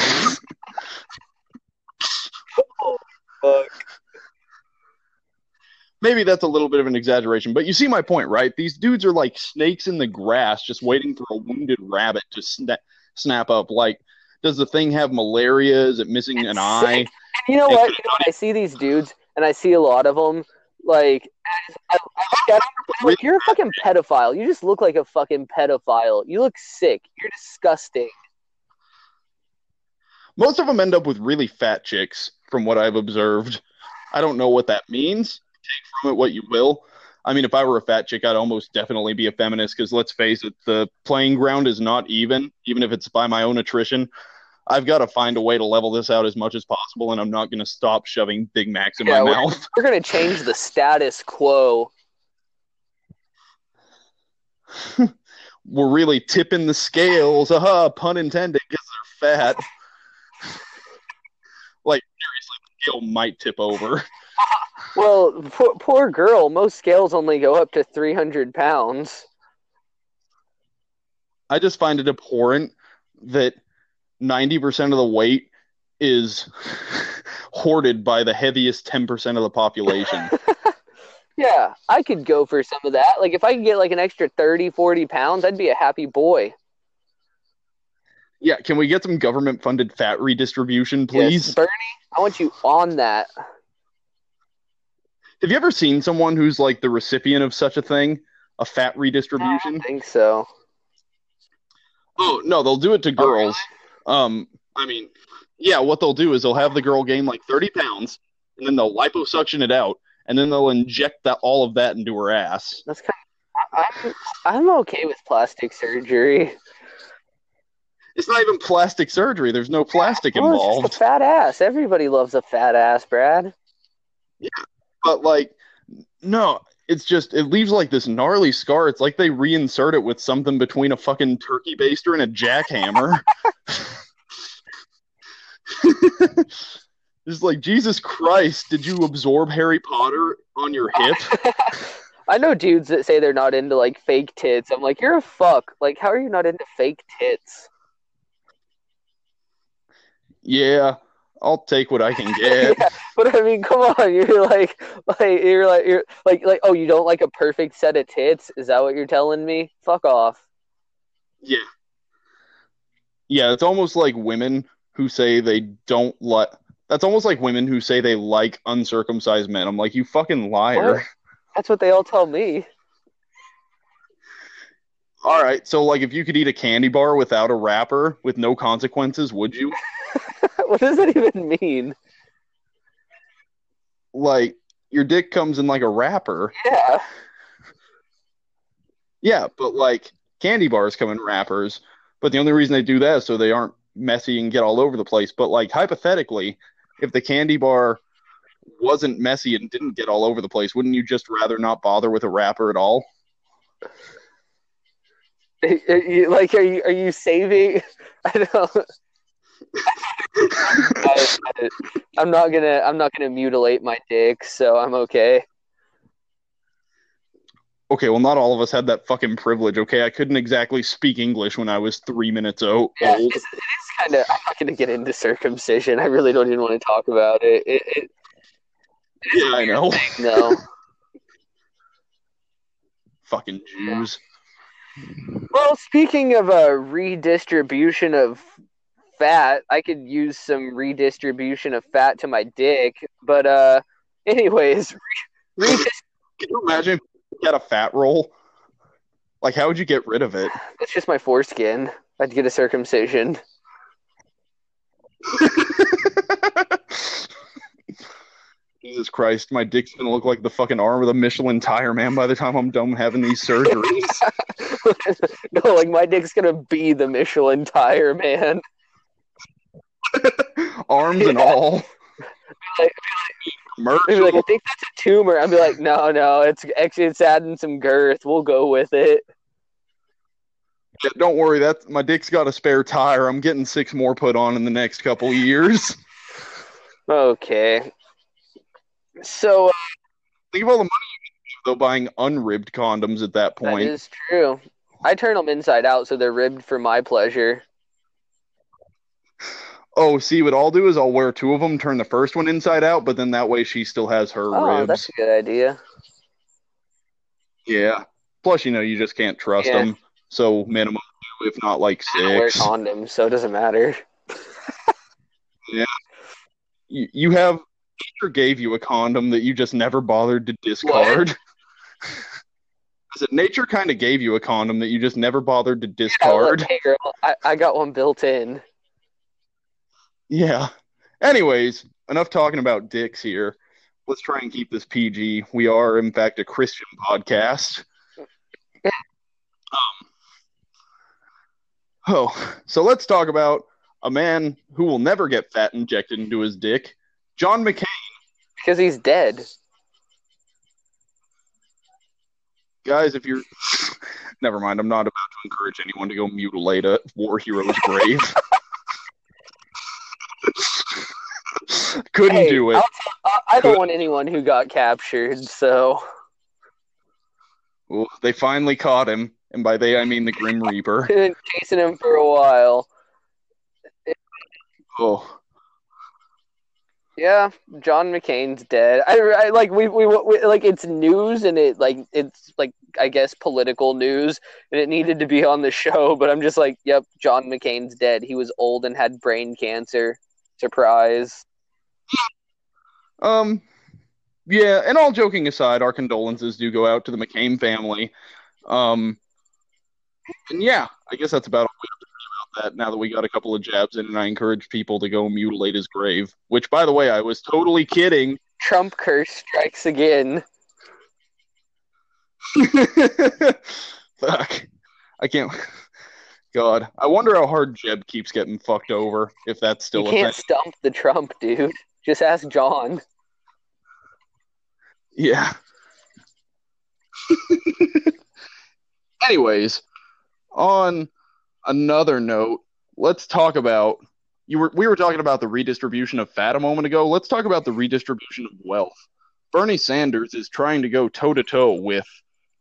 oh, fuck. Maybe that's a little bit of an exaggeration, but you see my point, right? These dudes are like snakes in the grass, just waiting for a wounded rabbit to sna- snap up. Like, does the thing have malaria? Is it missing an It's eye? sick. And you know what? You know, I see these dudes, and I see a lot of them. Like, I, I look at 'em, I'm like, you're a fucking pedophile. You just look like a fucking pedophile. You look sick. You're disgusting. Most of them end up with really fat chicks, from what I've observed. I don't know what that means. Take from it what you will. I mean, if I were a fat chick, I'd almost definitely be a feminist because let's face it, the playing ground is not even, even if it's by my own attrition. I've got to find a way to level this out as much as possible, and I'm not going to stop shoving Big Macs in Yeah, my we're- mouth. We're gonna change the status quo. We're really tipping the scales, aha, pun intended, because they're fat. like, seriously, the scale might tip over. Well, poor, poor girl. Most scales only go up to 300 pounds. I just find it abhorrent that 90% of the weight is hoarded by the heaviest 10% of the population. Yeah, I could go for some of that. Like, if I could get like an extra 30, 40 pounds, I'd be a happy boy. yeah, can we get some government funded fat redistribution, please? Yes, Bernie, I want you on that. Have you ever seen someone who's like the recipient of such a thing? A fat redistribution? I think so. Oh, no, they'll do it to Oh, girls. Um, I mean, yeah, what they'll do is they'll have the girl gain like 30 pounds, and then they'll liposuction it out, and then they'll inject that all of that into her ass. That's kind of. I'm, I'm okay with plastic surgery. It's not even plastic surgery. There's no plastic Well, it's involved. just a fat ass. Everybody loves a fat ass, Brad. But like, no, it's just it leaves like this gnarly scar. It's like they reinsert it with something between a fucking turkey baster and a jackhammer. It's like Jesus Christ, did you absorb Harry Potter on your hip? I know dudes that say they're not into like fake tits. I'm like, you're a fuck. Like, how are you not into fake tits? yeah, I'll take what I can get. Yeah, but I mean, come on, you're like, like you're like, you're like, like, oh, you don't like a perfect set of tits? Is that what you're telling me? Fuck off. Yeah. Yeah, it's almost like women who say they don't like. That's almost like women who say they like uncircumcised men. I'm like, you fucking liar. What? That's what they all tell me. All right, so like, if you could eat a candy bar without a wrapper with no consequences, would you? what does that even mean? Like, your dick comes in like a wrapper. Yeah. Yeah, but like candy bars come in wrappers. But the only reason they do that is so they aren't messy and get all over the place. But like hypothetically, if the candy bar wasn't messy and didn't get all over the place, wouldn't you just rather not bother with a wrapper at all? Are you, like, are you are you saving? I don't. I, am not gonna I'm not gonna mutilate my dick, so I'm okay. Okay, well, not all of us had that fucking privilege. Okay, I couldn't exactly speak English when I was three minutes o- Yeah, it's, it is kind of. I'm not gonna get into circumcision. I really don't even want to talk about it. It, it Yeah, I know. no. Fucking Jews. Well, speaking of a redistribution of fat, I could use some redistribution of fat to my dick. But uh, anyways, re- Can you imagine if you had a fat roll? Like, how would you get rid of it? that's just my foreskin. I'd get a circumcision. Jesus Christ, my dick's gonna look like the fucking arm of the Michelin tire man by the time I'm done having these surgeries. no, like my dick's gonna be the Michelin tire, man. Arms and all. Like- Commercial. They'd be like, I think that's a tumor. I'd be like, no, no, it's actually it's adding some girth. We'll go with it. Yeah, don't worry, that's my dick's got a spare tire. I'm getting six more put on in the next couple years. Okay. So uh, Think of all the money you though buying unribbed condoms at that that point. is true. I turn them inside out so they're ribbed for my pleasure. Oh, see, what I'll do is I'll wear two of them, turn the first one inside out, but then that way she still has her Oh, ribs. that's a good idea. Yeah. Plus, you know, you just can't trust Yeah. them. So minimum two, if not like I wear condoms, so it doesn't matter. You, you have nature gave you a condom that you just never bothered to discard. I said nature kind of gave you a condom that you just never bothered to discard. Hey, girl, I, I got one built in. Yeah. Anyways, enough talking about dicks here. Let's try and keep this PG. We are, in fact, a Christian podcast. Um, oh, so let's talk about a man who will never get fat injected into his dick, John McCain. Because he's dead. Guys, if you're. Never mind, I'm not about to encourage anyone to go mutilate a war hero's grave. Couldn't Hey, do it. I'll I, I don't want anyone who got captured, so Well, they finally caught him, and by they I mean the Grim Reaper. been chasing him for a while. Oh, Yeah, John McCain's dead. I, I like we, we we like it's news and it like it's like I guess political news and it needed to be on the show, but I'm just like, yep, John McCain's dead. He was old and had brain cancer. Surprise. Um, yeah. And all joking aside, our condolences do go out to the McCain family. Um, and yeah, I guess that's about all we have to say about that. Now that we got a couple of jabs in, and I encourage people to go mutilate his grave. Which, by the way, I was totally kidding. Trump curse strikes again. Fuck. I can't. God, I wonder how hard Jeb keeps getting fucked over. If that's still you a can't thing. stump the Trump dude. Just ask John. Yeah. Anyways, on another note, let's talk about you were we were talking about the redistribution of fat a moment ago. Let's talk about the redistribution of wealth. Bernie Sanders is trying to go toe to toe with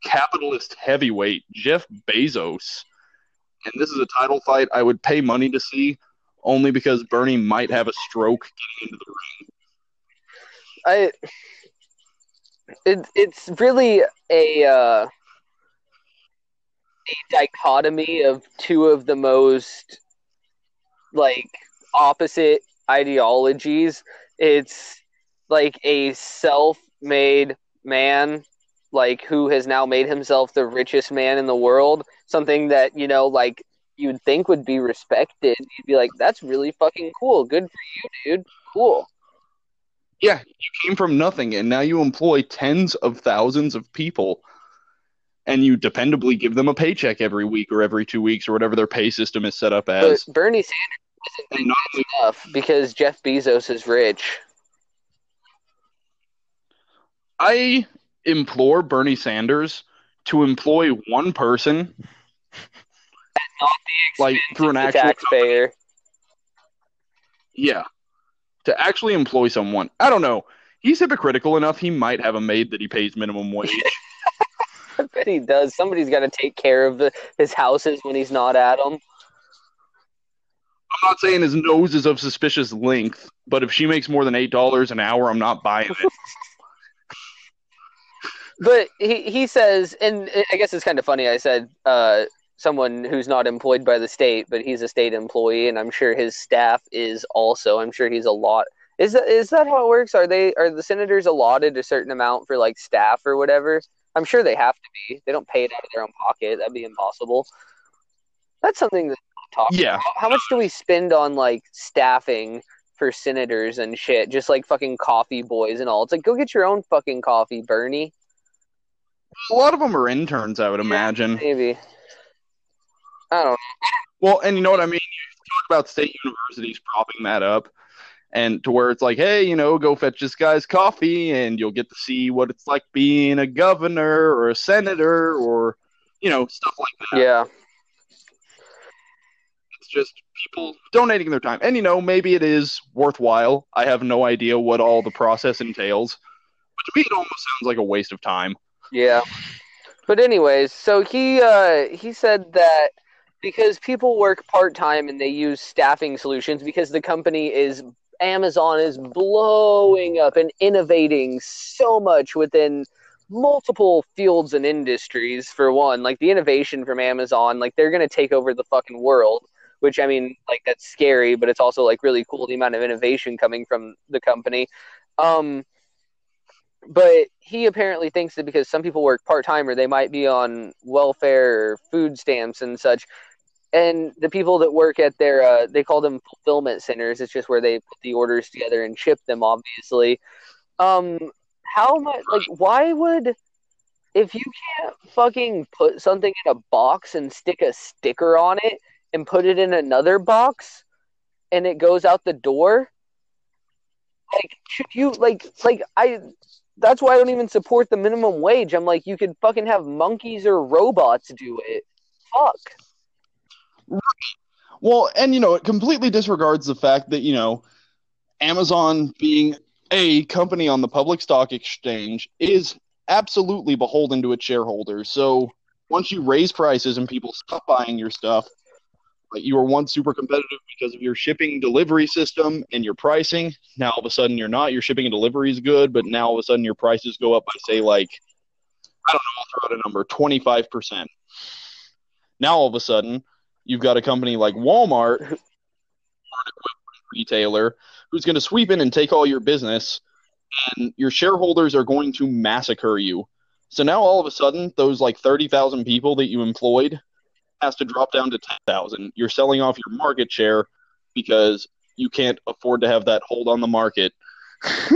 capitalist heavyweight Jeff Bezos. And this is a title fight I would pay money to see only because Bernie might have a stroke getting into the ring. I it, it's really a uh, a dichotomy of two of the most like opposite ideologies. It's like a self-made man like who has now made himself the richest man in the world, something that, you know, like you'd think would be respected. You'd be like, that's really fucking cool. Good for you, dude. Cool. Yeah, you came from nothing and now you employ tens of thousands of people and you dependably give them a paycheck every week or every two weeks or whatever their pay system is set up But as. Bernie Sanders isn't not enough because Jeff Bezos is rich. I implore Bernie Sanders to employ one person like through an actual taxpayer. yeah to actually employ someone. I don't know. He's hypocritical enough he might have a maid that he pays minimum wage. I bet he does. Somebody's got to take care of the, his houses when he's not at them. I'm not saying his nose is of suspicious length, but if she makes more than eight dollars an hour, I'm not buying it. But he, he says, and I guess it's kind of funny. I said uh, someone who's not employed by the state, but he's a state employee, and I'm sure his staff is also. I'm sure he's a lot. Is that is that how it works? Are they are the senators allotted a certain amount for like staff or whatever? I'm sure they have to be. They don't pay it out of their own pocket. That'd be impossible. That's something that talk. Yeah. How, how much do we spend on like staffing for senators and shit? Just like fucking coffee boys and all. It's like go get your own fucking coffee, Bernie. A lot of them are interns, I would imagine. Maybe. I don't. Well, and you know what I mean? You talk about state universities propping that up, and to where it's like, hey, you know, go fetch this guy's coffee, and you'll get to see what it's like being a governor or a senator or, you know, stuff like that. Yeah. It's just people donating their time. And, you know, maybe it is worthwhile. I have no idea what all the process entails. But to me, it almost sounds like a waste of time. Yeah. But anyways, so he uh he said that because people work part-time and they use staffing solutions because the company is Amazon is blowing up and innovating so much within multiple fields and industries for one. Like the innovation from Amazon, like they're gonna take over the fucking world. Which I mean, like that's scary, but it's also like really cool the amount of innovation coming from the company. Um, but he apparently thinks that because some people work part time or they might be on welfare or food stamps and such, and the people that work at their uh, they call them fulfillment centers. It's just where they put the orders together and ship them. Obviously, um, how much? Like, why would if you can't fucking put something in a box and stick a sticker on it and put it in another box and it goes out the door? Like, should you like like I? That's why I don't even support the minimum wage. I'm like, you could fucking have monkeys or robots do it. Fuck. Well, and you know, it completely disregards the fact that, you know, Amazon being a company on the public stock exchange is absolutely beholden to its shareholders. So once you raise prices and people stop buying your stuff, like you were once super competitive because of your shipping delivery system and your pricing. Now all of a sudden you're not. Your shipping and delivery is good, but now all of a sudden your prices go up by say like I don't know, I'll throw out a number, twenty five percent. Now all of a sudden you've got a company like Walmart, retailer, who's going to sweep in and take all your business, and your shareholders are going to massacre you. So now all of a sudden, those like 30,000 people that you employed has to drop down to 10,000. You're selling off your market share because you can't afford to have that hold on the market.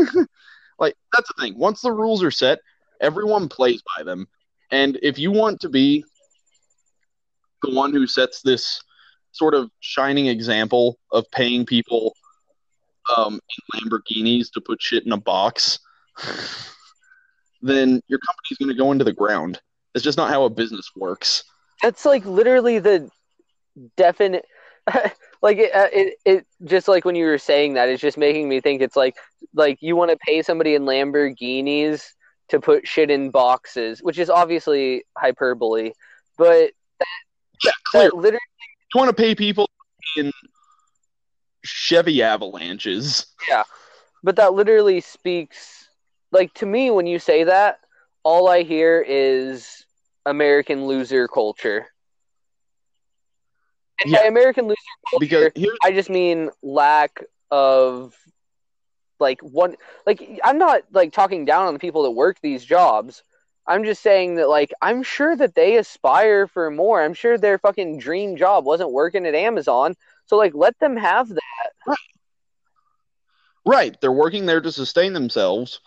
like, that's the thing. Once the rules are set, everyone plays by them. And if you want to be the one who sets this sort of shining example of paying people um, in Lamborghinis to put shit in a box, then your company's going to go into the ground. It's just not how a business works. That's like literally the definite. like it, uh, it, it, just like when you were saying that, it's just making me think it's like, like you want to pay somebody in Lamborghinis to put shit in boxes, which is obviously hyperbole, but yeah, clearly. literally, you want to pay people in Chevy avalanches. Yeah, but that literally speaks like to me when you say that. All I hear is American loser culture. And yeah. by American loser culture, because I just mean lack of like one like I'm not like talking down on the people that work these jobs. I'm just saying that like I'm sure that they aspire for more. I'm sure their fucking dream job wasn't working at Amazon. So like let them have that. Right. right. They're working there to sustain themselves.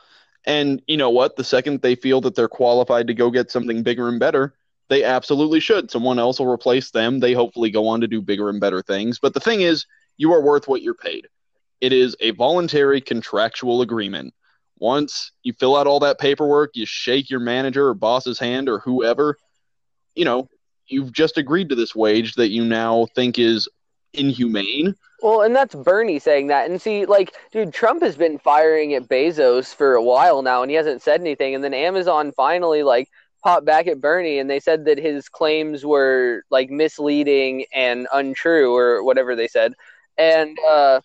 And you know what? The second they feel that they're qualified to go get something bigger and better, they absolutely should. Someone else will replace them. They hopefully go on to do bigger and better things. But the thing is, you are worth what you're paid. It is a voluntary contractual agreement. Once you fill out all that paperwork, you shake your manager or boss's hand or whoever, you know, you've just agreed to this wage that you now think is inhumane. Well, and that's Bernie saying that. And see, like, dude, Trump has been firing at Bezos for a while now, and he hasn't said anything. And then Amazon finally, like, popped back at Bernie, and they said that his claims were, like, misleading and untrue, or whatever they said. And, uh,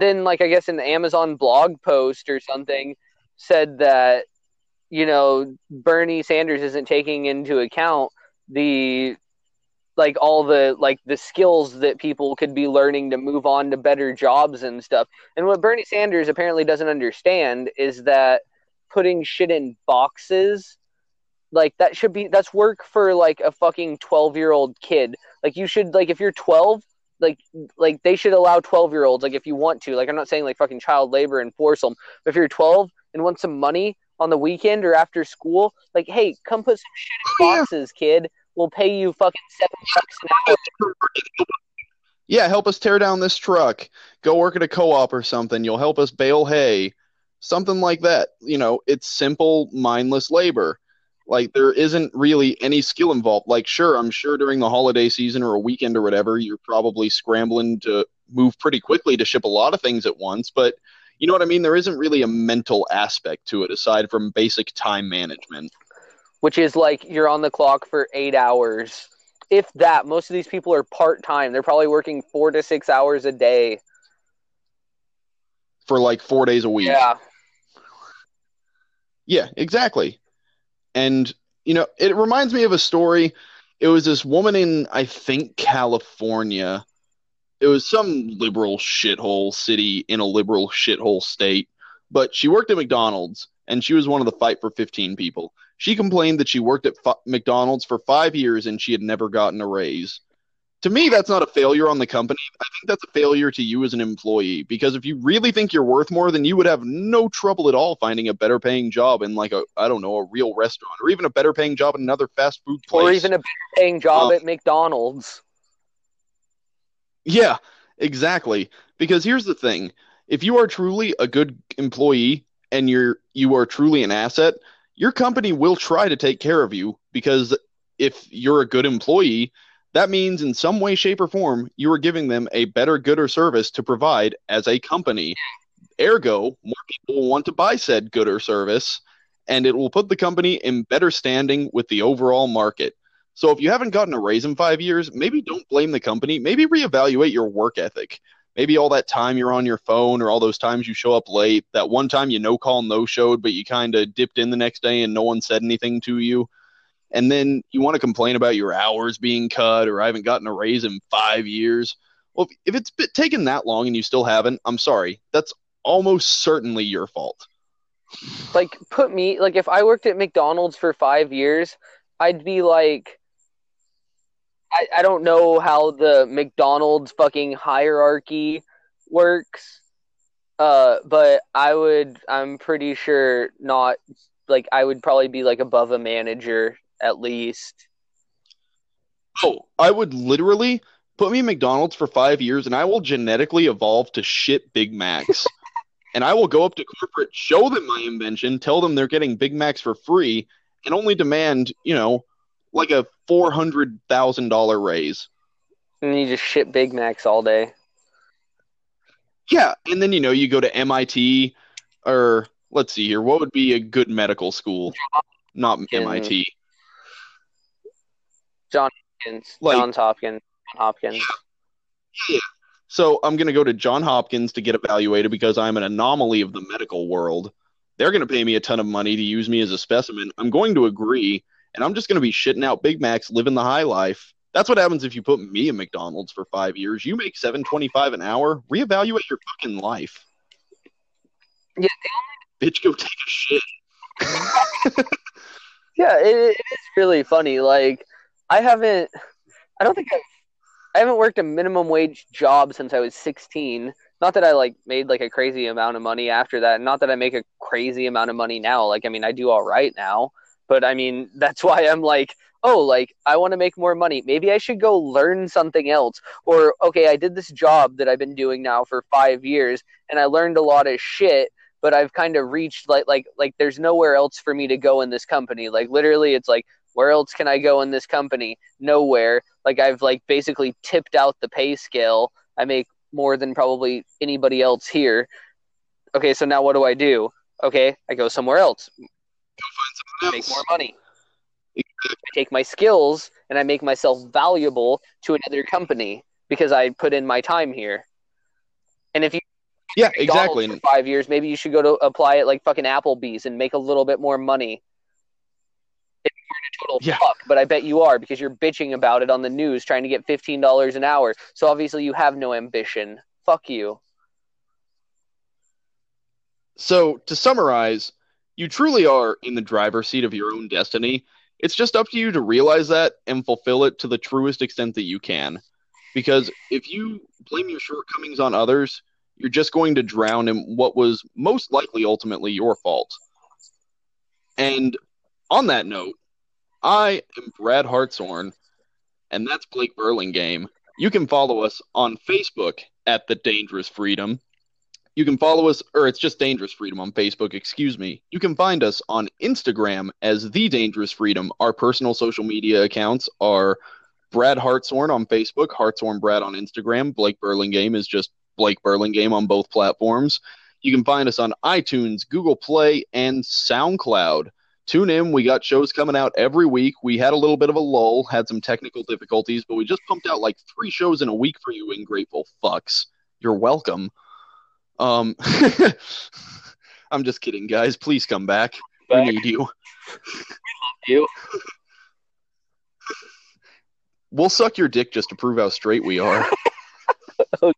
then like I guess an Amazon blog post or something said that you know Bernie Sanders isn't taking into account the like all the like the skills that people could be learning to move on to better jobs and stuff. And what Bernie Sanders apparently doesn't understand is that putting shit in boxes like that should be that's work for like a fucking 12 year old kid like you should like if you're 12 like like they should allow 12 year olds like if you want to. Like i'm not saying like fucking child labor and force them but if you're 12 and want some money on the weekend or after school like hey come put some shit in boxes kid. We'll pay you fucking seven bucks an hour. Yeah help us tear down this truck. Go work at a co-op or something. You'll help us bale hay. Something like that. You know it's simple mindless labor like there isn't really any skill involved. Like sure, I'm sure during the holiday season or a weekend or whatever, you're probably scrambling to move pretty quickly to ship a lot of things at once, but you know what I mean? There isn't really a mental aspect to it aside from basic time management. Which is like you're on the clock for eight hours. If that, most of these people are part time. They're probably working four to six hours a day. For like four days a week. Yeah. Yeah, exactly And you know, it reminds me of a story. It was this woman in I think California. It was some liberal shithole city in a liberal shithole state, but she worked at McDonald's and she was one of the fight for 15 people. She complained that she worked at F- McDonald's for 5 years and she had never gotten a raise to me that's not a failure on the company. I think that's a failure to you as an employee because if you really think you're worth more then you would have no trouble at all finding a better paying job in like a i don't know a real restaurant or even a better paying job in another fast food place. or even a better paying job Um, at McDonald's. yeah exactly. Because here's the thing. If you are truly a good employee and you're you are truly an asset your company will try to take care of you because if you're a good employee that means in some way shape or form you are giving them a better good or service to provide as a company ergo more people will want to buy said good or service and it will put the company in better standing with the overall market so if you haven't gotten a raise in five years, maybe don't blame the company. Maybe reevaluate your work ethic. Maybe all that time you're on your phone or all those times you show up late, that one time you no call, no showed, but you kind of dipped in the next day and no one said anything to you. And then you want to complain about your hours being cut or I haven't gotten a raise in five years. Well, if- it's been taken that long and you still haven't, I'm sorry. That's almost certainly your fault. Like put me like if I worked at McDonald's for five years, I'd be like I, I don't know how the McDonald's fucking hierarchy works. Uh but I would I'm pretty sure not like I would probably be like above a manager at least. Oh, I would literally put me in McDonald's for five years and I will genetically evolve to shit Big Macs. and I will go up to corporate, show them my invention, tell them they're getting Big Macs for free, and only demand, you know, like a $400,000 raise. And you just shit Big Macs all day. Yeah. And then, you know, you go to MIT or let's see here. What would be a good medical school? Not MIT. Hopkins, Like- Johns Hopkins, Hopkins. Yeah. So I'm going to go to John Hopkins to get evaluated because I'm an anomaly of the medical world. They're going to pay me a ton of money to use me as a specimen. I'm going to agree, and I'm just going to be shitting out Big Macs, living the high life. That's what happens if you put me in McDonald's for five years. You make seven twenty-five an hour. Reevaluate your fucking life. Yeah, bitch, go take a shit. Yeah, it, it is really funny. Like, I haven't, I don't think I've, I haven't worked a minimum wage job since I was 16. Not that I like made like a crazy amount of money after that. Not that I make a crazy amount of money now. Like, I mean, I do all right now. But I mean, that's why I'm like, oh, like I want to make more money. Maybe I should go learn something else. Or okay, I did this job that I've been doing now for five years, and I learned a lot of shit. But I've kind of reached like like like there's nowhere else for me to go in this company. Like literally, it's like where else can I go in this company? Nowhere. Like I've like basically tipped out the pay scale. I make more than probably anybody else here. Okay, so now what do I do? Okay, I go somewhere else, Go find someone else. make more money. I take my skills and I make myself valuable to another company because I put in my time here. And if you Yeah, exactly. five years, maybe you should go to apply at like fucking Applebee's and make a little bit more money. You're in a total Yeah. fuck, but I bet you are because you're bitching about it on the news, trying to get fifteen dollars an hour. So obviously you have no ambition. Fuck you. So, to summarize, you truly are in the driver's seat of your own destiny. It's just up to you to realize that and fulfill it to the truest extent that you can. Because if you blame your shortcomings on others, you're just going to drown in what was most likely ultimately your fault. And on that note, I am Brad Hartshorn, and that's Blake Burlingame. You can follow us on Facebook at The Dangerous Freedom. You can follow us, or it's just Dangerous Freedom on Facebook, excuse me. You can find us on Instagram as The Dangerous Freedom. Our personal social media accounts are Brad Hartshorn on Facebook, Hartshorn Brad on Instagram. Blake Burlingame is just Blake Burlingame on both platforms. You can find us on iTunes, Google Play, and SoundCloud. Tune in. We got shows coming out every week. We had a little bit of a lull, had some technical difficulties, but we just pumped out like three shows in a week for you ungrateful fucks. You're welcome. Um, I'm just kidding, guys. Please come back. We need you. We love You. We'll suck your dick just to prove how straight we are.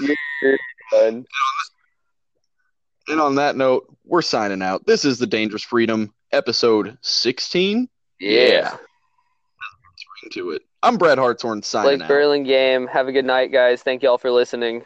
You're done. And on that note, we're signing out. This is the Dangerous Freedom, episode 16. Yeah. Into it. I'm Brad Hartshorn signing Blake out. Burlingame. Have a good night, guys. Thank you all for listening.